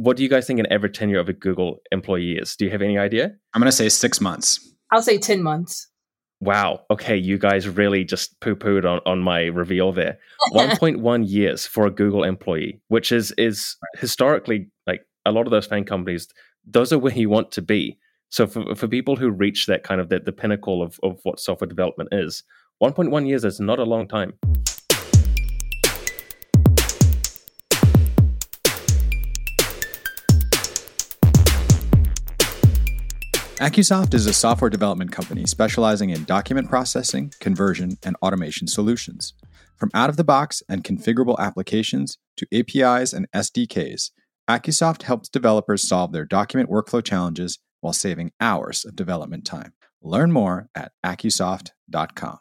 what do you guys think an average tenure of a Google employee is? Do you have any idea? I'm going to say six months. I'll say 10 months. Wow. Okay, you guys really just poo pooed on, on my reveal there. 1.1 years for a Google employee, which is is historically like a lot of those FAANG companies, those are where you want to be. So for, for people who reach that kind of the, the pinnacle of, of what software development is, 1.1 years is not a long time. Accusoft is a software development company specializing in document processing, conversion, and automation solutions. From out of the box and configurable applications to APIs and SDKs, Accusoft helps developers solve their document workflow challenges while saving hours of development time. Learn more at Accusoft.com.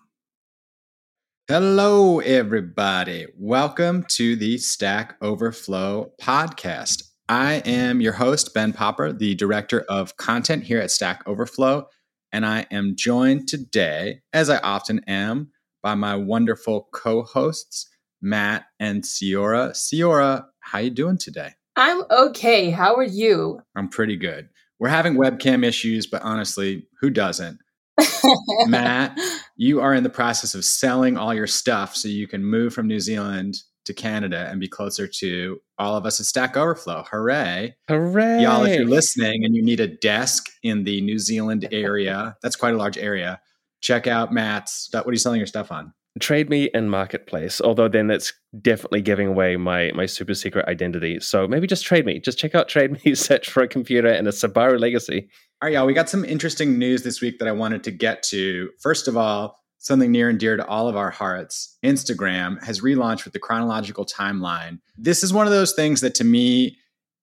Hello, everybody. Welcome to the Stack Overflow podcast. I am your host, Ben Popper, the director of content here at Stack Overflow. And I am joined today, as I often am, by my wonderful co-hosts, Matt and Ceora. Ceora, how are you doing today? I'm okay. How are you? I'm pretty good. We're having webcam issues, but honestly, who doesn't? Matt, you are in the process of selling all your stuff so you can move from New Zealand to Canada and be closer to all of us at Stack Overflow. Hooray. Hooray. Y'all, if you're listening and you need a desk in the New Zealand area, that's quite a large area, check out Matt's. What are you selling your stuff on? Trade Me and Marketplace, although then that's definitely giving away my my super secret identity. So maybe just Trade Me. Just check out Trade Me, search for a computer and a Subaru Legacy. All right, y'all, we got some interesting news this week that I wanted to get to. First of all, something near and dear to all of our hearts, Instagram has relaunched with the chronological timeline. This is one of those things that to me,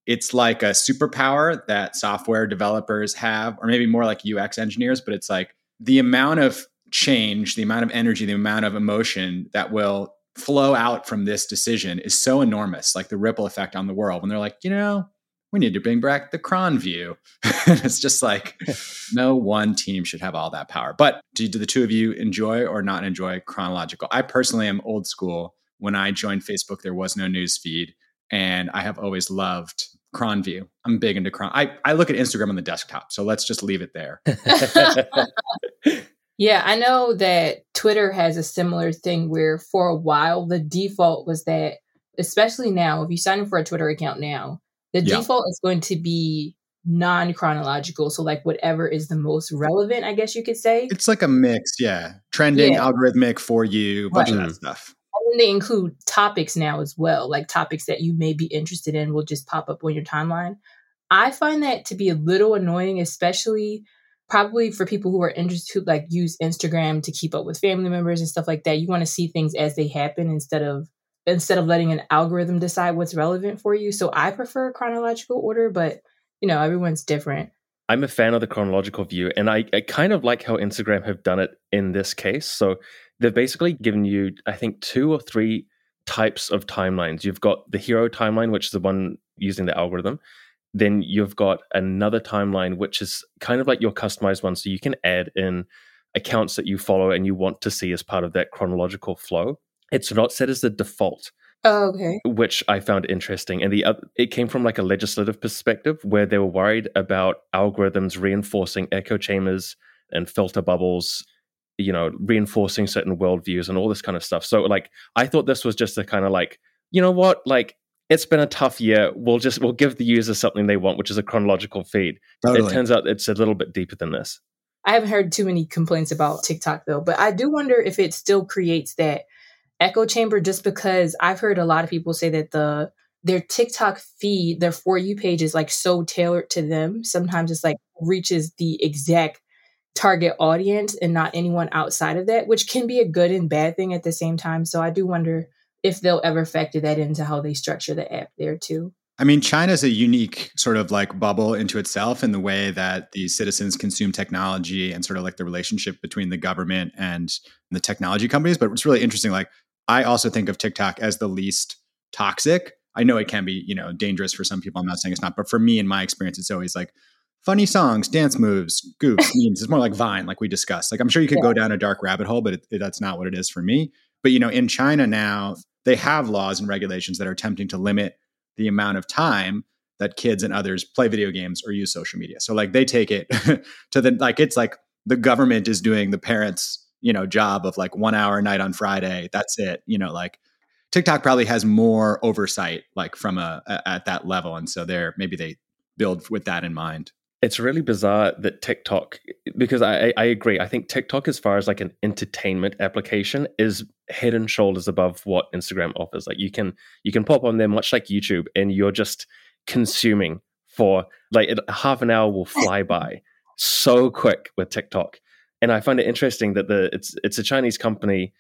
it's like a superpower that software developers have, or maybe more like UX engineers, but it's like the amount of change, the amount of energy, the amount of emotion that will flow out from this decision is so enormous, like the ripple effect on the world. When they're like, you know, we need to bring back the cron view. it's just like no one team should have all that power. But do, do the two of you enjoy or not enjoy chronological? I personally am old school. When I joined Facebook, there was no news feed, and I have always loved cron view. I'm big into cron. I, I look at Instagram on the desktop, so let's just leave it there. yeah, I know that Twitter has a similar thing where for a while the default was that, especially now, if you sign up for a Twitter account now, the yeah. default is going to be non chronological. So, like, whatever is the most relevant, I guess you could say. It's like a mix, yeah. Trending, yeah. algorithmic for you, bunch right. of that stuff. And then they include topics now as well, like topics that you may be interested in will just pop up on your timeline. I find that to be a little annoying, especially probably for people who are interested to like use Instagram to keep up with family members and stuff like that. You want to see things as they happen instead of instead of letting an algorithm decide what's relevant for you. So I prefer chronological order, but you know, everyone's different. I'm a fan of the chronological view, and I, I kind of like how Instagram have done it in this case. So they've basically given you, I think, two or three types of timelines. You've got the hero timeline, which is the one using the algorithm. Then you've got another timeline, which is kind of like your customized one. So you can add in accounts that you follow and you want to see as part of that chronological flow. It's not set as the default. Oh, okay. Which I found interesting, and the uh, it came from like a legislative perspective where they were worried about algorithms reinforcing echo chambers and filter bubbles, you know, reinforcing certain worldviews and all this kind of stuff. So, like, I thought this was just a kind of like, you know what, like it's been a tough year. We'll just we'll give the user something they want, which is a chronological feed. Totally. It turns out it's a little bit deeper than this. I haven't heard too many complaints about TikTok though, but I do wonder if it still creates that echo chamber just because I've heard a lot of people say that the their TikTok feed, their for you page is like so tailored to them. Sometimes it's like reaches the exact target audience and not anyone outside of that, which can be a good and bad thing at the same time. So I do wonder if they'll ever factor that into how they structure the app there too. I mean, China's a unique sort of like bubble into itself in the way that the citizens consume technology and sort of like the relationship between the government and the technology companies. But it's really interesting. Like I also think of TikTok as the least toxic. I know it can be, you know, dangerous for some people. I'm not saying it's not, but for me, in my experience, it's always like funny songs, dance moves, goofs, memes. It's more like Vine, like we discussed. Like I'm sure you could yeah. go down a dark rabbit hole, but it, it, that's not what it is for me. But you know, in China now, they have laws and regulations that are attempting to limit the amount of time that kids and others play video games or use social media. So like they take it to the like it's like the government is doing the parents you know job of like one hour a night on Friday. That's it. You know like TikTok probably has more oversight like from a, a at that level, and so there maybe they build with that in mind. It's really bizarre that TikTok, because I, I agree. I think TikTok, as far as like an entertainment application, is head and shoulders above what Instagram offers. Like you can you can pop on there much like YouTube, and you're just consuming for like half an hour will fly by so quick with TikTok. And I find it interesting that the it's it's a Chinese company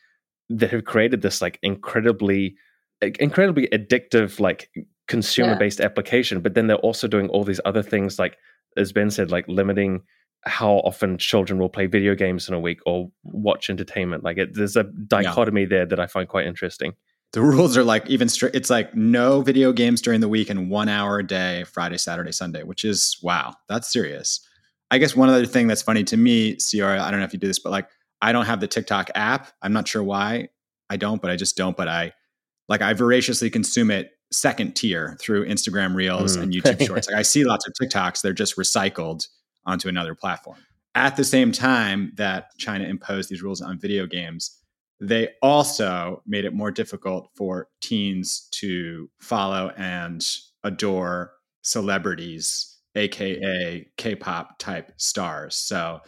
that have created this like incredibly incredibly addictive like consumer based yeah. application but then they're also doing all these other things like as ben said like limiting how often children will play video games in a week or watch entertainment like it, there's a dichotomy yeah. there that i find quite interesting the rules are like even strict it's like no video games during the week and one hour a day friday saturday sunday which is wow that's serious i guess one other thing that's funny to me Ceora, i don't know if you do this but like I don't have the TikTok app. I'm not sure why I don't, but I just don't. But I like I voraciously consume it second tier through Instagram Reels mm. and YouTube Shorts. Like I see lots of TikToks, they're just recycled onto another platform. At the same time that China imposed these rules on video games, they also made it more difficult for teens to follow and adore celebrities, aka K-pop type stars. So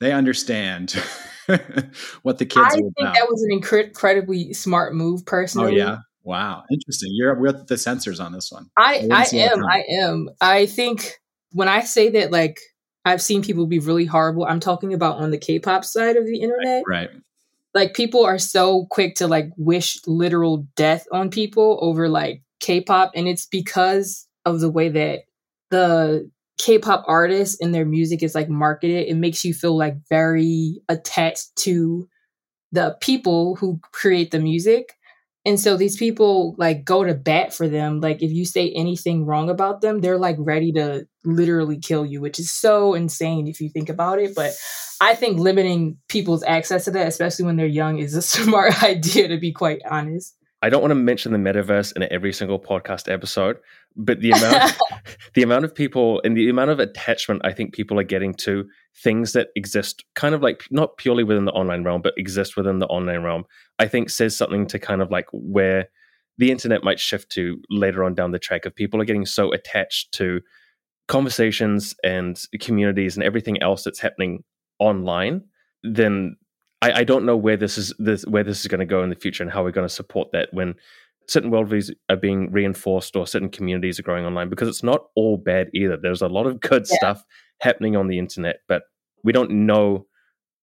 they understand what the kids. I think about. that was an incredibly smart move, oh, personally. Oh yeah, wow, interesting. You're with the censors on this one. I I, I am. I am. I think when I say that, like I've seen people be really horrible. I'm talking about on the K-pop side of the internet, right? Like people are so quick to like wish literal death on people over like K-pop, and it's because of the way that the K-pop artists and their music is like marketed, it makes you feel like very attached to the people who create the music. And so these people like go to bat for them. Like if you say anything wrong about them, they're like ready to literally kill you, which is so insane if you think about it. But I think limiting people's access to that, especially when they're young, is a smart idea to be quite honest. I don't want to mention the metaverse in every single podcast episode, but the amount the amount of people and the amount of attachment I think people are getting to things that exist kind of like not purely within the online realm, but exist within the online realm, I think says something to kind of like where the internet might shift to later on down the track of people are getting so attached to conversations and communities and everything else that's happening online then I, I don't know where this is this, where this is going to go in the future and how we're going to support that when certain worldviews are being reinforced or certain communities are growing online because it's not all bad either. There's a lot of good yeah. stuff happening on the internet, but we don't know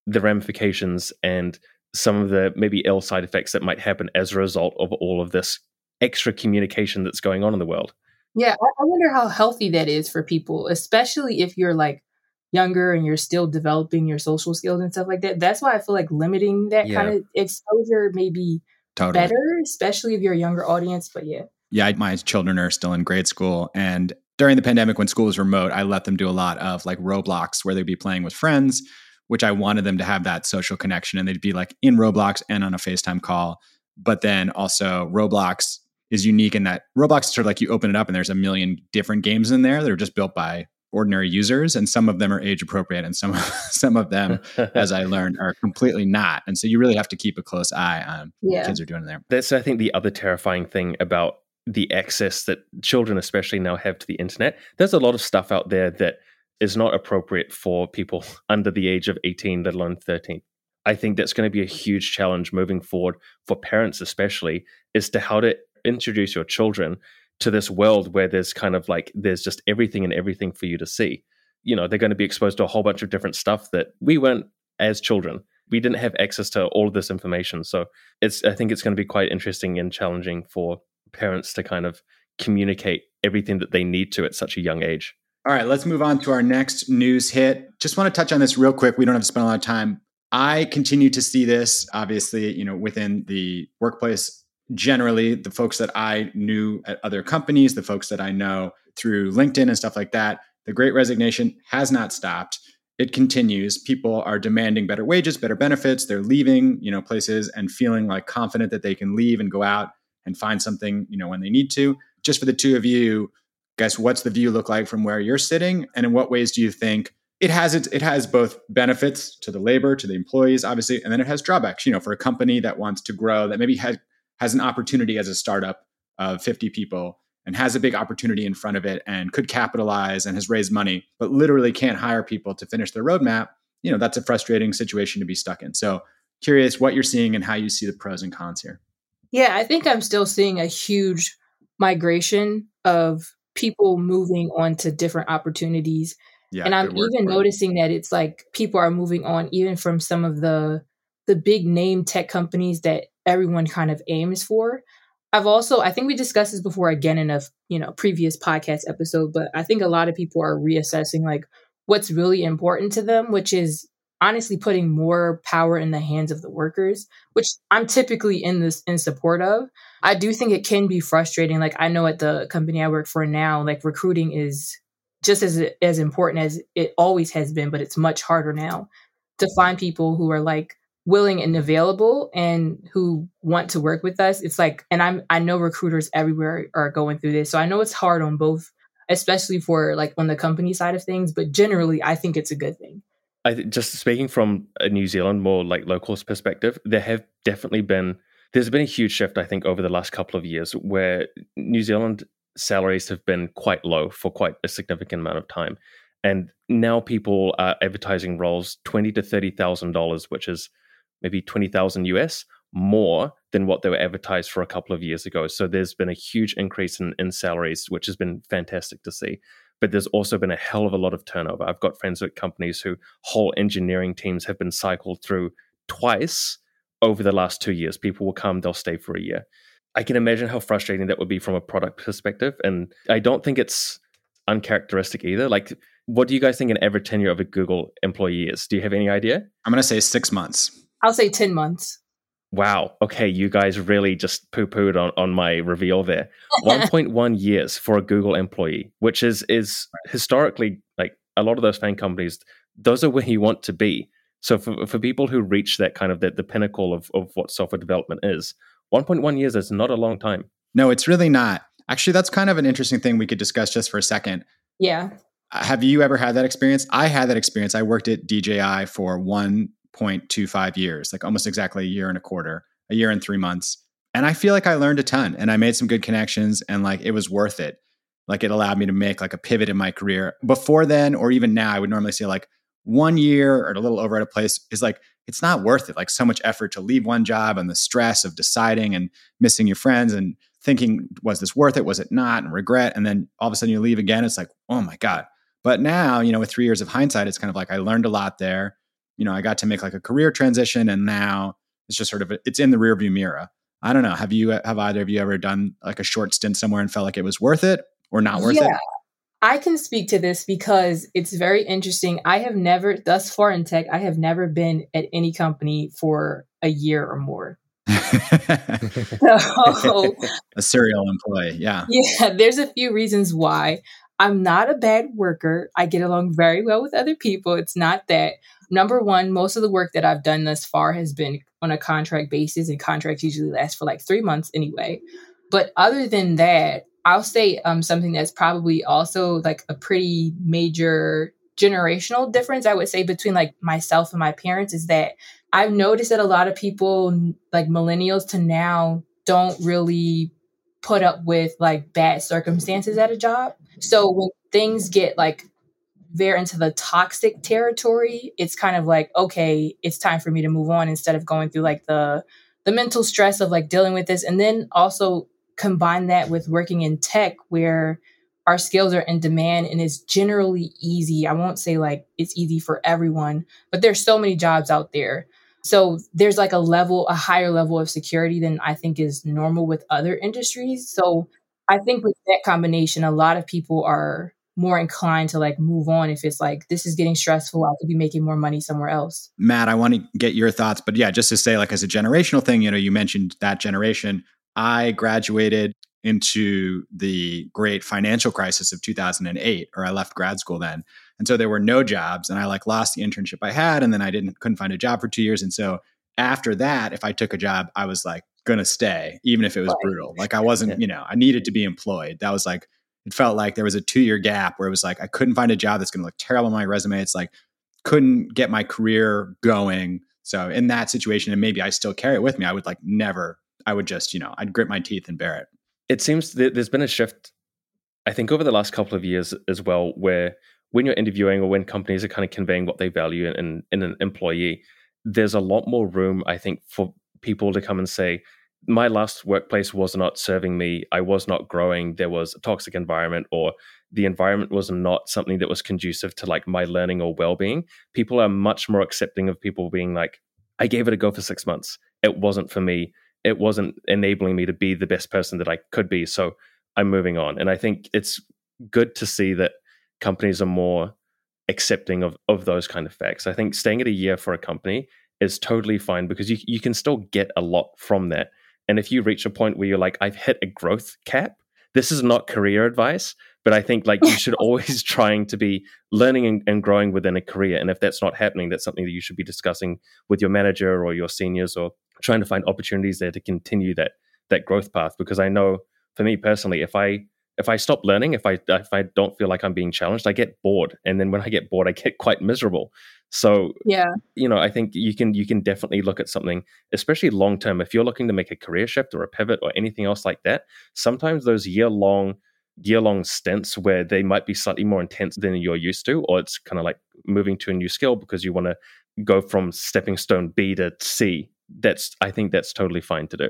the ramifications and some of the maybe ill side effects that might happen as a result of all of this extra communication that's going on in the world. Yeah, I wonder how healthy that is for people, especially if you're like younger and you're still developing your social skills and stuff like that. That's why I feel like limiting that yeah. kind of exposure may be totally. better, especially if you're a younger audience. But yeah. Yeah, my children are still in grade school. And during the pandemic, when school was remote, I let them do a lot of like Roblox where they'd be playing with friends, which I wanted them to have that social connection. And they'd be like in Roblox and on a FaceTime call. But then also, Roblox is unique in that Roblox is sort of like you open it up and there's a million different games in there that are just built by ordinary users and some of them are age appropriate and some some of them as i learned are completely not. And so you really have to keep a close eye on yeah. what kids are doing there. That's i think the other terrifying thing about the access that children especially now have to the internet. There's a lot of stuff out there that is not appropriate for people under the age of 18 let alone 13 i think that's going to be a huge challenge moving forward for parents especially is to how to introduce your children to this world where there's kind of like there's just everything and everything for you to see. You know, they're going to be exposed to a whole bunch of different stuff that we weren't as children. We didn't have access to all of this information. So it's I think it's going to be quite interesting and challenging for parents to kind of communicate everything that they need to at such a young age. All right, let's move on to our next news hit. Just want to touch on this real quick. We don't have to spend a lot of time. I continue to see this, obviously, you know, within the workplace generally the folks that I knew at other companies, the folks that I know through LinkedIn and stuff like that, the great resignation has not stopped. It continues. People are demanding better wages, better benefits. They're leaving, you know, places and feeling like confident that they can leave and go out and find something, you know, when they need to. Just for the two of you, guess what's the view look like from where you're sitting and in what ways do you think it has it, it has both benefits to the labor to the employees obviously and then it has drawbacks you know for a company that wants to grow that maybe has has an opportunity as a startup of 50 people and has a big opportunity in front of it and could capitalize and has raised money but literally can't hire people to finish their roadmap you know that's a frustrating situation to be stuck in. So curious what you're seeing and how you see the pros and cons here. Yeah i think i'm still seeing a huge migration of people moving on to different opportunities. Yeah, and I'm even noticing that it's like people are moving on even from some of the the big name tech companies that everyone kind of aims for. I've also I think we discussed this before again in a you know previous podcast episode, but I think a lot of people are reassessing like what's really important to them, which is honestly putting more power in the hands of the workers, which I'm typically in this in support of. I do think it can be frustrating. Like I know at the company I work for now, like recruiting is just as as important as it always has been, but it's much harder now to find people who are like willing and available and who want to work with us. It's like and I'm I know recruiters everywhere are going through this. So I know it's hard on both especially for like on the company side of things, but generally I think it's a good thing. I th- just speaking from a New Zealand more like locals perspective, there have definitely been there's been a huge shift I think over the last couple of years where New Zealand salaries have been quite low for quite a significant amount of time, and now people are advertising roles twenty to thirty thousand dollars, which is maybe twenty thousand US more than what they were advertised for a couple of years ago. So there's been a huge increase in, in salaries, which has been fantastic to see but there's also been a hell of a lot of turnover. I've got friends at companies who whole engineering teams have been cycled through twice over the last two years. People will come, they'll stay for a year. I can imagine how frustrating that would be from a product perspective. And I don't think it's uncharacteristic either. Like, what do you guys think an average tenure of a Google employee is? Do you have any idea? I'm going to say six months. I'll say 10 months wow, okay, you guys really just poo pooed on, on my reveal there. 1.1 years for a Google employee, which is is historically like a lot of those FAANG companies, those are where you want to be. So for, for people who reach that kind of the, the pinnacle of, of what software development is, 1.1 years is not a long time. No, it's really not. Actually, that's kind of an interesting thing we could discuss just for a second. Yeah. Have you ever had that experience? I had that experience. I worked at DJI for one 0.25 years, like almost exactly a year and a quarter, a year and three months. And I feel like I learned a ton and I made some good connections and like it was worth it. Like it allowed me to make like a pivot in my career. Before then, or even now, I would normally say like one year or a little over at a place is like, it's not worth it. Like so much effort to leave one job and the stress of deciding and missing your friends and thinking, was this worth it? Was it not? And regret. And then all of a sudden you leave again. It's like, oh my God. But now, you know, with three years of hindsight, it's kind of like I learned a lot there you know, I got to make like a career transition and now it's just sort of, it's in the rearview mirror. I don't know. Have you, have either of you ever done like a short stint somewhere and felt like it was worth it or not worth yeah. it? I can speak to this because it's very interesting. I have never, thus far in tech, I have never been at any company for a year or more. so, a serial employee, yeah. Yeah, there's a few reasons why. I'm not a bad worker. I get along very well with other people. It's not that number one, most of the work that I've done thus far has been on a contract basis, and contracts usually last for like three months anyway. But other than that, I'll say um, something that's probably also like a pretty major generational difference, I would say, between like myself and my parents is that I've noticed that a lot of people, like millennials to now, don't really put up with like bad circumstances at a job. So when things get like veer into the toxic territory, it's kind of like, okay, it's time for me to move on instead of going through like the the mental stress of like dealing with this. And then also combine that with working in tech where our skills are in demand and it's generally easy. I won't say like it's easy for everyone, but there's so many jobs out there. So there's like a level, a higher level of security than I think is normal with other industries. So I think with that combination, a lot of people are more inclined to like move on if it's like this is getting stressful i could be making more money somewhere else. Matt i want to get your thoughts but yeah just to say like as a generational thing you know you mentioned that generation. I graduated into the great financial crisis of 2008 or i left grad school then and so there were no jobs and i like lost the internship i had and then i didn't couldn't find a job for two years and so after that if i took a job i was like gonna stay even if it was brutal like i wasn't you know i needed to be employed that was like it felt like there was a two year gap where it was like I couldn't find a job that's going to look terrible on my resume. It's like couldn't get my career going. So in that situation, and maybe I still carry it with me, I would like never. I would just you know I'd grit my teeth and bear it. It seems that there's been a shift, I think, over the last couple of years as well, where when you're interviewing or when companies are kind of conveying what they value in, in, in an employee, there's a lot more room, I think, for people to come and say, my last workplace was not serving me. I was not growing. There was a toxic environment, or the environment was not something that was conducive to like my learning or well being. People are much more accepting of people being like, I gave it a go for six months. It wasn't for me. It wasn't enabling me to be the best person that I could be. So I'm moving on. And I think it's good to see that companies are more accepting of, of those kind of facts. I think staying at a year for a company is totally fine because you, you can still get a lot from that and if you reach a point where you're like, I've hit a growth cap, this is not career advice, but I think like you should always trying to be learning and, and, growing within a career. And if that's not happening, that's something that you should be discussing with your manager or your seniors or trying to find opportunities there to continue that that growth path. Because I know for me personally, if I if I stop learning, if I if I don't feel like I'm being challenged, I get bored. And then when I get bored, I get quite miserable. So yeah, you know, I think you can you can definitely look at something, especially long term. If you're looking to make a career shift or a pivot or anything else like that, sometimes those year long year long stints where they might be slightly more intense than you're used to, or it's kind of like moving to a new skill because you want to go from stepping stone B to C. That's I think that's totally fine to do.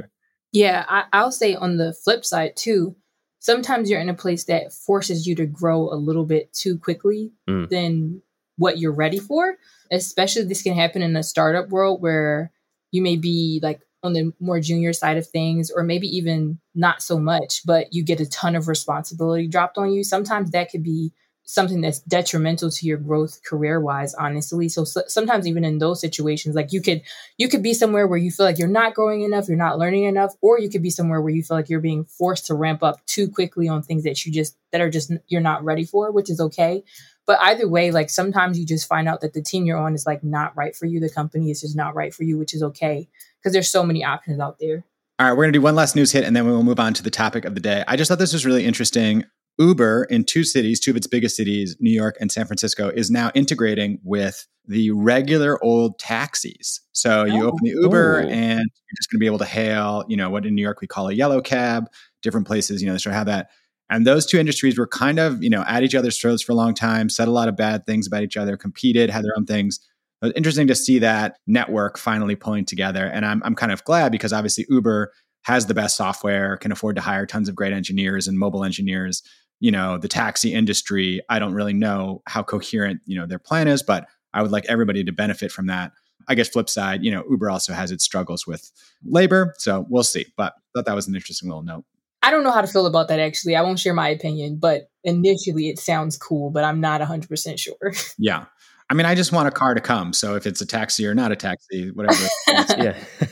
Yeah, I, I'll say on the flip side too. Sometimes you're in a place that forces you to grow a little bit too quickly mm. than what you're ready for. Especially this can happen in a startup world where you may be like on the more junior side of things, or maybe even not so much, but you get a ton of responsibility dropped on you. Sometimes that could be something that's detrimental to your growth career wise honestly so, so, sometimes even in those situations like you could you could be somewhere where you feel like you're not growing enough you're not learning enough or you could be somewhere where you feel like you're being forced to ramp up too quickly on things that you just that are just you're not ready for which is okay but either way, like sometimes you just find out that the team you're on is like not right for you. The company is just not right for you, which is okay because there's so many options out there. All right, we're going to do one last news hit and then we will move on to the topic of the day. I just thought this was really interesting. Uber in two cities, two of its biggest cities, New York and San Francisco, is now integrating with the regular old taxis. So you oh, open the Uber and you're just going to be able to hail, you know, what in New York we call a yellow cab. Different places, you know, they sort of have that. And those two industries were kind of, you know, at each other's throats for a long time, said a lot of bad things about each other, competed, had their own things. It was interesting to see that network finally pulling together. And I'm, I'm kind of glad because obviously Uber has the best software, can afford to hire tons of great engineers and mobile engineers. You know, the taxi industry, I don't really know how coherent, you know, their plan is, but I would like everybody to benefit from that. I guess flip side, you know, Uber also has its struggles with labor. So we'll see. But I thought that was an interesting little note. I don't know how to feel about that actually. I won't share my opinion, but initially it sounds cool, but I'm not 100% sure. yeah. I mean, I just want a car to come. So if it's a taxi or not a taxi, whatever. yeah.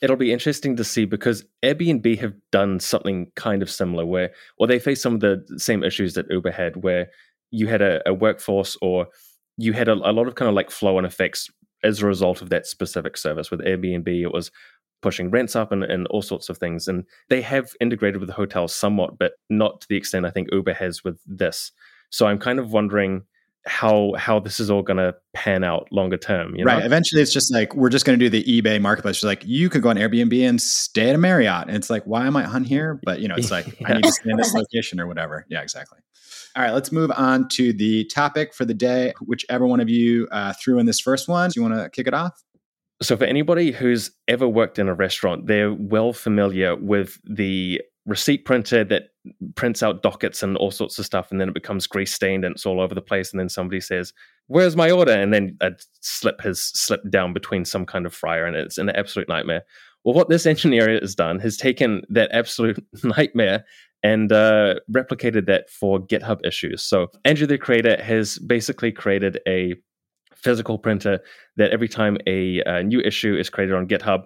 It'll be interesting to see because Airbnb have done something kind of similar where, or they face some of the same issues that Uber had, where you had a, a workforce or you had a, a lot of kind of like flow and effects as a result of that specific service. With Airbnb, it was pushing rents up and, and all sorts of things. And they have integrated with the hotels somewhat, but not to the extent I think Uber has with this. So I'm kind of wondering how how this is all going to pan out longer term. You know? Right. Eventually, it's just like we're just going to do the eBay marketplace. It's like you could go on Airbnb and stay at a Marriott, and it's like, why am I on here? But you know, it's like yeah. I need to stay in this location or whatever. Yeah, exactly. All right, let's move on to the topic for the day. Whichever one of you uh, threw in this first one, do you want to kick it off? So, for anybody who's ever worked in a restaurant, they're well familiar with the receipt printer that prints out dockets and all sorts of stuff, and then it becomes grease stained and it's all over the place. And then somebody says, "Where's my order?" And then a slip has slipped down between some kind of fryer, and it's an absolute nightmare. Well, what this engineer has done has taken that absolute nightmare and uh, replicated that for GitHub issues. So Andrew, the creator, has basically created a physical printer that every time a, a new issue is created on GitHub,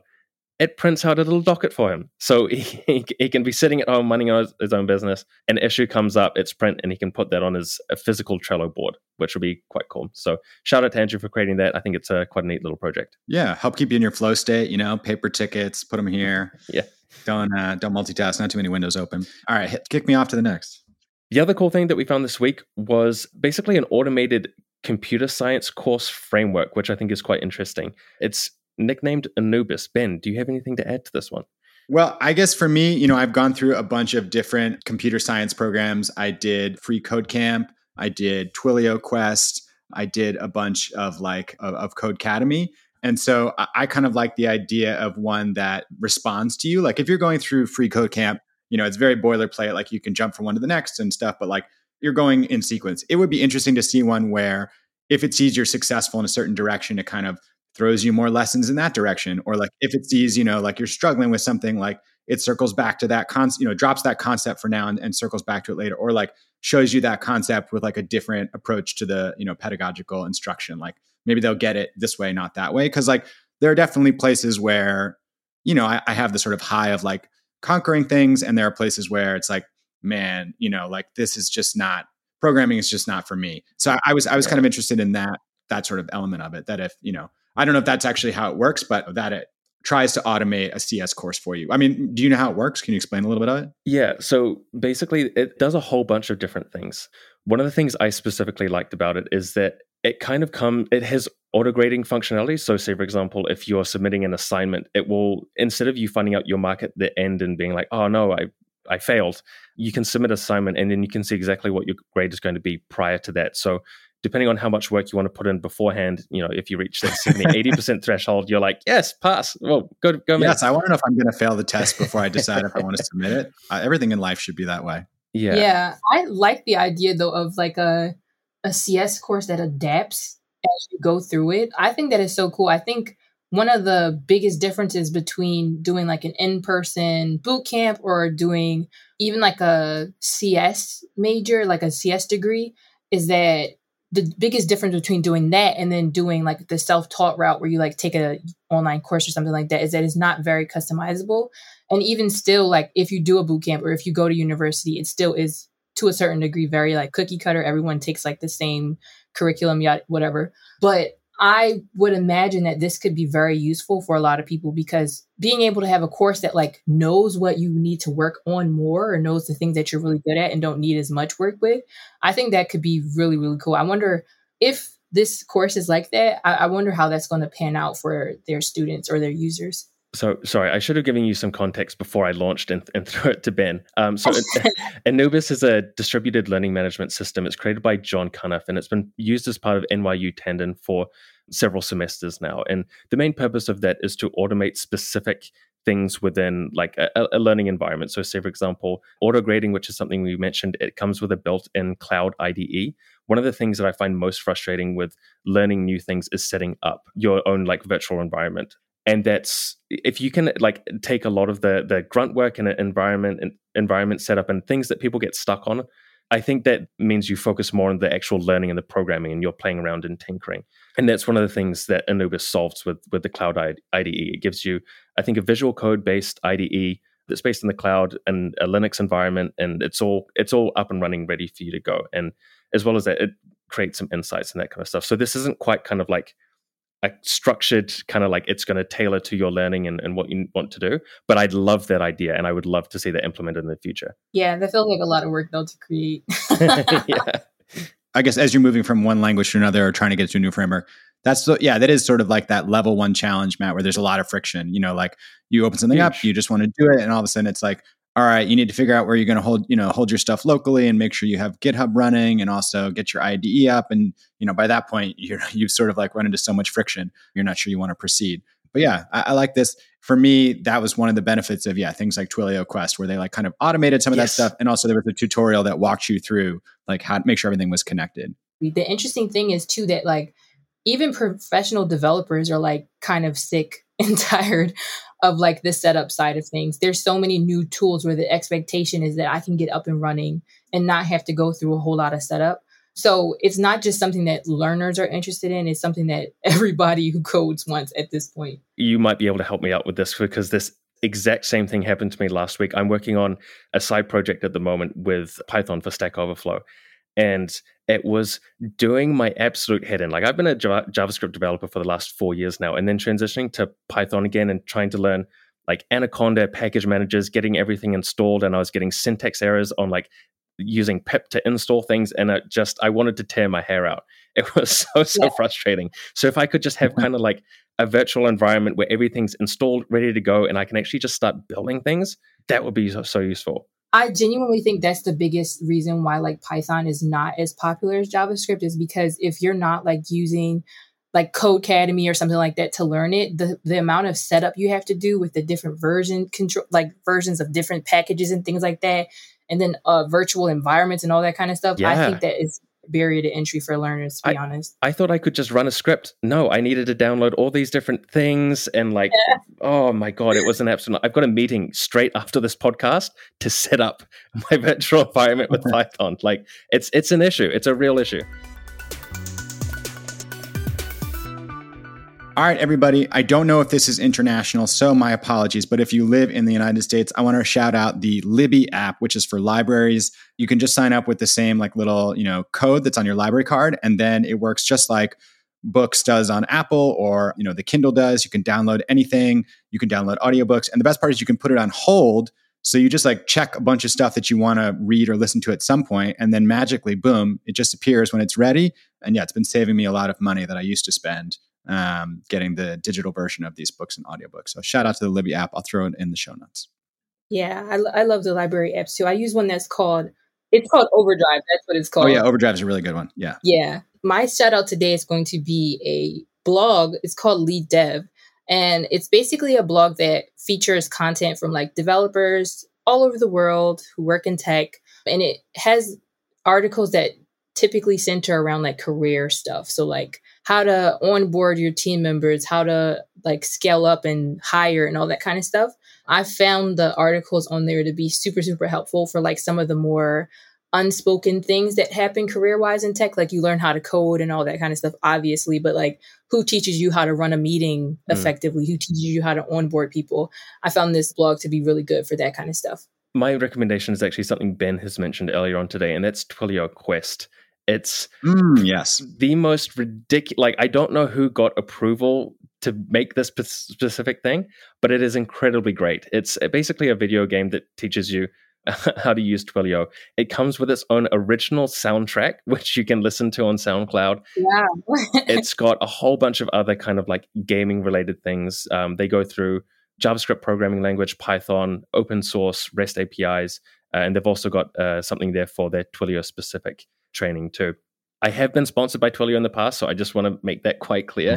it prints out a little docket for him. So he, he can be sitting at home running his, his own business. An issue comes up, it's print, and he can put that on his physical Trello board, which would be quite cool. So shout out to Andrew for creating that. I think it's a quite a neat little project. Yeah, help keep you in your flow state. You know, paper tickets, put them here. Yeah, don't uh, don't multitask. Not too many windows open. All right, hit, kick me off to the next. The other cool thing that we found this week was basically an automated computer science course framework, which I think is quite interesting. It's nicknamed Anubis. Ben, do you have anything to add to this one? Well, I guess for me, you know, I've gone through a bunch of different computer science programs. I did Free Code Camp, I did Twilio Quest, I did a bunch of like of, of Codecademy. And so I, I kind of like the idea of one that responds to you. Like if you're going through Free Code Camp, you know, it's very boilerplate, like you can jump from one to the next and stuff, but like you're going in sequence. It would be interesting to see one where if it sees you're successful in a certain direction, it kind of throws you more lessons in that direction or like if it sees you know like you're struggling with something like it circles back to that concept you know drops that concept for now and, and, circles back to it later or like shows you that concept with like a different approach to the you know pedagogical instruction like maybe they'll get it this way not that way because like there are definitely places where you know I, I have the sort of high of like conquering things and there are places where it's like man you know like this is just not programming is just not for me. So I, I was i was kind of interested in that that sort of element of it that if you know I don't know if that's actually how it works, but that it tries to automate a CS course for you. I mean, do you know how it works? Can you explain a little bit of it? Yeah. So basically, it does a whole bunch of different things. One of the things I specifically liked about it is that it kind of come it has auto grading functionality. So, say for example, if you're submitting an assignment, it will instead of you finding out your mark at the end and being like, "Oh no, I I failed," you can submit assignment and then you can see exactly what your grade is going to be prior to that. So depending on how much work you want to put in beforehand, you know, if you reach that 70, 80% threshold, you're like, yes, pass. Well, go, go. Yes, I want to know if I'm going to fail the test before I decide if I want to submit it. Uh, everything in life should be that way. Yeah. Yeah. I like the idea though of like a, a CS course that adapts as you go through it. I think that is so cool. I think one of the biggest differences between doing like an in-person boot camp or doing even like a CS major, like a CS degree, is that the biggest difference between doing that and then doing like the self-taught route where you like take a online course or something like that is that it's not very customizable. And even still like if you do a boot camp or if you go to university it still is to a certain degree very like cookie cutter. Everyone takes like the same curriculum yet whatever. But I would imagine that this could be very useful for a lot of people because being able to have a course that like knows what you need to work on more or knows the things that you're really good at and don't need as much work with, I think that could be really, really cool. I wonder if this course is like that. I, I wonder how that's going to pan out for their students or their users. So sorry, I should have given you some context before I launched and, and threw it to Ben. Um, so Anubis is a distributed learning management system. It's created by John Cunniff, and it's been used as part of NYU Tandon for several semesters now. And the main purpose of that is to automate specific things within like a, a, learning environment. So, say for example, auto grading, which is something we mentioned, it comes with a built-in cloud IDE. One of the things that I find most frustrating with learning new things is setting up your own like virtual environment and that's if you can like take a lot of the the grunt work and uh, environment and environment setup and things that people get stuck on i think that means you focus more on the actual learning and the programming and you're playing around and tinkering. And that's one of the things that anubis solves with with the cloud ide it gives you i think a visual code based ide that's based in the cloud and a linux environment and it's all it's all up and running ready for you to go. And as well as that it creates some insights and that kind of stuff. So this isn't quite kind of like a structured kind of like it's going to tailor to your learning and, and what you want to do. But I'd love that idea and I would love to see that implemented in the future. Yeah, that feels like a lot of work though to create. yeah. I guess as you're moving from one language to another or trying to get to a new framework, that's so, yeah, that is sort of like that level one challenge, Matt, where there's a lot of friction. You know, like you open something up, you just want to do it, and all of a sudden it's like, all right, you need to figure out where you're going to hold, you know, hold your stuff locally and make sure you have GitHub running and also get your IDE up. And, you know, by that point, you're, you've sort of like run into so much friction, you're not sure you want to proceed. But yeah, I, I like this. For me, that was one of the benefits of, yeah, things like Twilio Quest, where they like kind of automated some of yes. that stuff. And also there was a tutorial that walked you through like how to make sure everything was connected. The interesting thing is too that like even professional developers are like kind of sick and tired of like the setup side of things. There's so many new tools where the expectation is that I can get up and running and not have to go through a whole lot of setup. So it's not just something that learners are interested in, it's something that everybody who codes wants at this point. You might be able to help me out with this because this exact same thing happened to me last week. I'm working on a side project at the moment with Python for Stack Overflow and it was doing my absolute head in. Like I've been a JavaScript developer for the last four years now, and then transitioning to Python again and trying to learn like Anaconda package managers, getting everything installed, and I was getting syntax errors on like using pip to install things and it just i wanted to tear my hair out it was so so yeah. frustrating so if i could just have kind of like a virtual environment where everything's installed ready to go and i can actually just start building things that would be so, so useful I genuinely think that's the biggest reason why like Python is not as popular as JavaScript is because if you're not like using like Codecademy or something like that to learn it, the the amount of setup you have to do with the different version control like versions of different packages and things like that, and then uh, virtual environments and all that kind of stuff. Yeah. I think that is barrier to entry for learners to be I, honest. I thought i could just run a script. No i needed to download all these different things and like yeah. oh my god it was an absolute i've got a meeting straight after this podcast to set up my virtual environment with python. Like it's it's an issue. It's a real issue All right, everybody. I don't know if this is international, so my apologies. But if you live in the United States, I want to shout out the Libby app, which is for libraries. You can just sign up with the same like little, you know, code that's on your library card, and then it works just like Books does on Apple or, you know, the Kindle does. You can download anything. You can download audiobooks. And the best part is you can put it on hold. So you just like check a bunch of stuff that you want to read or listen to at some point, and then magically, boom, it just appears when it's ready. And yeah, it's been saving me a lot of money that I used to spend um, getting the digital version of these books and audiobooks. So shout out to the Libby app. I'll throw it in the show notes. Yeah, I, I love the library apps too. I use one that's called it's called Overdrive. That's what it's called. Oh yeah, Overdrive is a really good one. Yeah. Yeah. My shout out today is going to be a blog. It's called Lead Dev. And it's basically a blog that features content from like developers all over the world who work in tech. And it has articles that typically center around like career stuff. So like how to onboard your team members, how to like scale up and hire and all that kind of stuff. I found the articles on there to be super, super helpful for like some of the more unspoken things that happen career wise in tech. Like you learn how to code and all that kind of stuff, obviously, but like who teaches you how to run a meeting mm. effectively? Mm. Who teaches you how to onboard people? I found this blog to be really good for that kind of stuff. My recommendation is actually something Ben has mentioned earlier on today, and that's Twilio Quest. It's mm, yes, the most ridiculous. Like I don't know who got approval to make this specific thing, but it is incredibly great. It's basically a video game that teaches you how to use Twilio. It comes with its own original soundtrack, which you can listen to on SoundCloud. Yeah. it's got a whole bunch of other kind of like gaming related things. Um, they go through JavaScript programming language, Python, open source, REST APIs, uh, and they've also got uh, something there for their Twilio specific training too. I have been sponsored by Twilio in the past, so I just want to make that quite clear.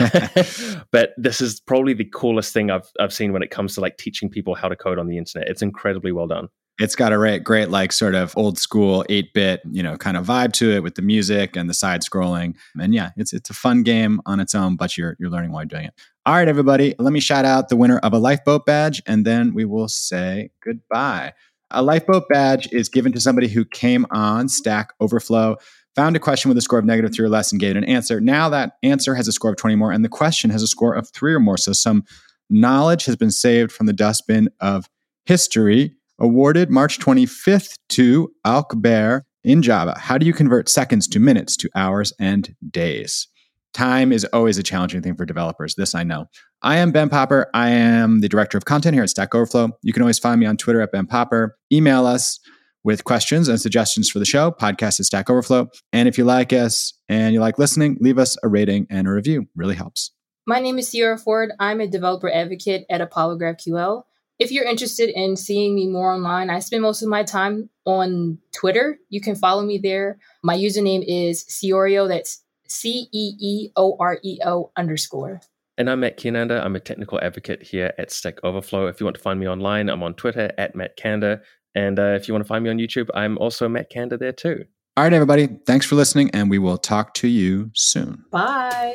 but this is probably the coolest thing I've I've seen when it comes to like teaching people how to code on the internet. It's incredibly well done. It's got a great, great like sort of old school eight bit, you know, kind of vibe to it with the music and the side scrolling. And yeah, it's it's a fun game on its own, but you're you're learning while you're doing it. All right, everybody, let me shout out the winner of a lifeboat badge, and then we will say goodbye. A lifeboat badge is given to somebody who came on Stack Overflow, found a question with a score of negative three or less, and gave an answer. Now that answer has a score of 20 more, and the question has a score of three or more. So some knowledge has been saved from the dustbin of history. Awarded March 25th to alkber in Java. How do you convert seconds to minutes to hours and days? Time is always a challenging thing for developers. This I know. I am Ben Popper. I am the director of content here at Stack Overflow. You can always find me on Twitter at Ben Popper. Email us with questions and suggestions for the show, podcast at Stack Overflow. And if you like us and you like listening, leave us a rating and a review. Really helps. My name is Ceora Ford. I'm a developer advocate at Apollo GraphQL. If you're interested in seeing me more online, I spend most of my time on Twitter. You can follow me there. My username is Ceeoreo. That's C E E O R E O underscore. And I'm Matt Kiernander. I'm a technical advocate here at Stack Overflow. If you want to find me online, I'm on Twitter at Matt Kander. And uh, if you want to find me on YouTube, I'm also Matt Kander there too. All right, everybody. Thanks for listening, and we will talk to you soon. Bye.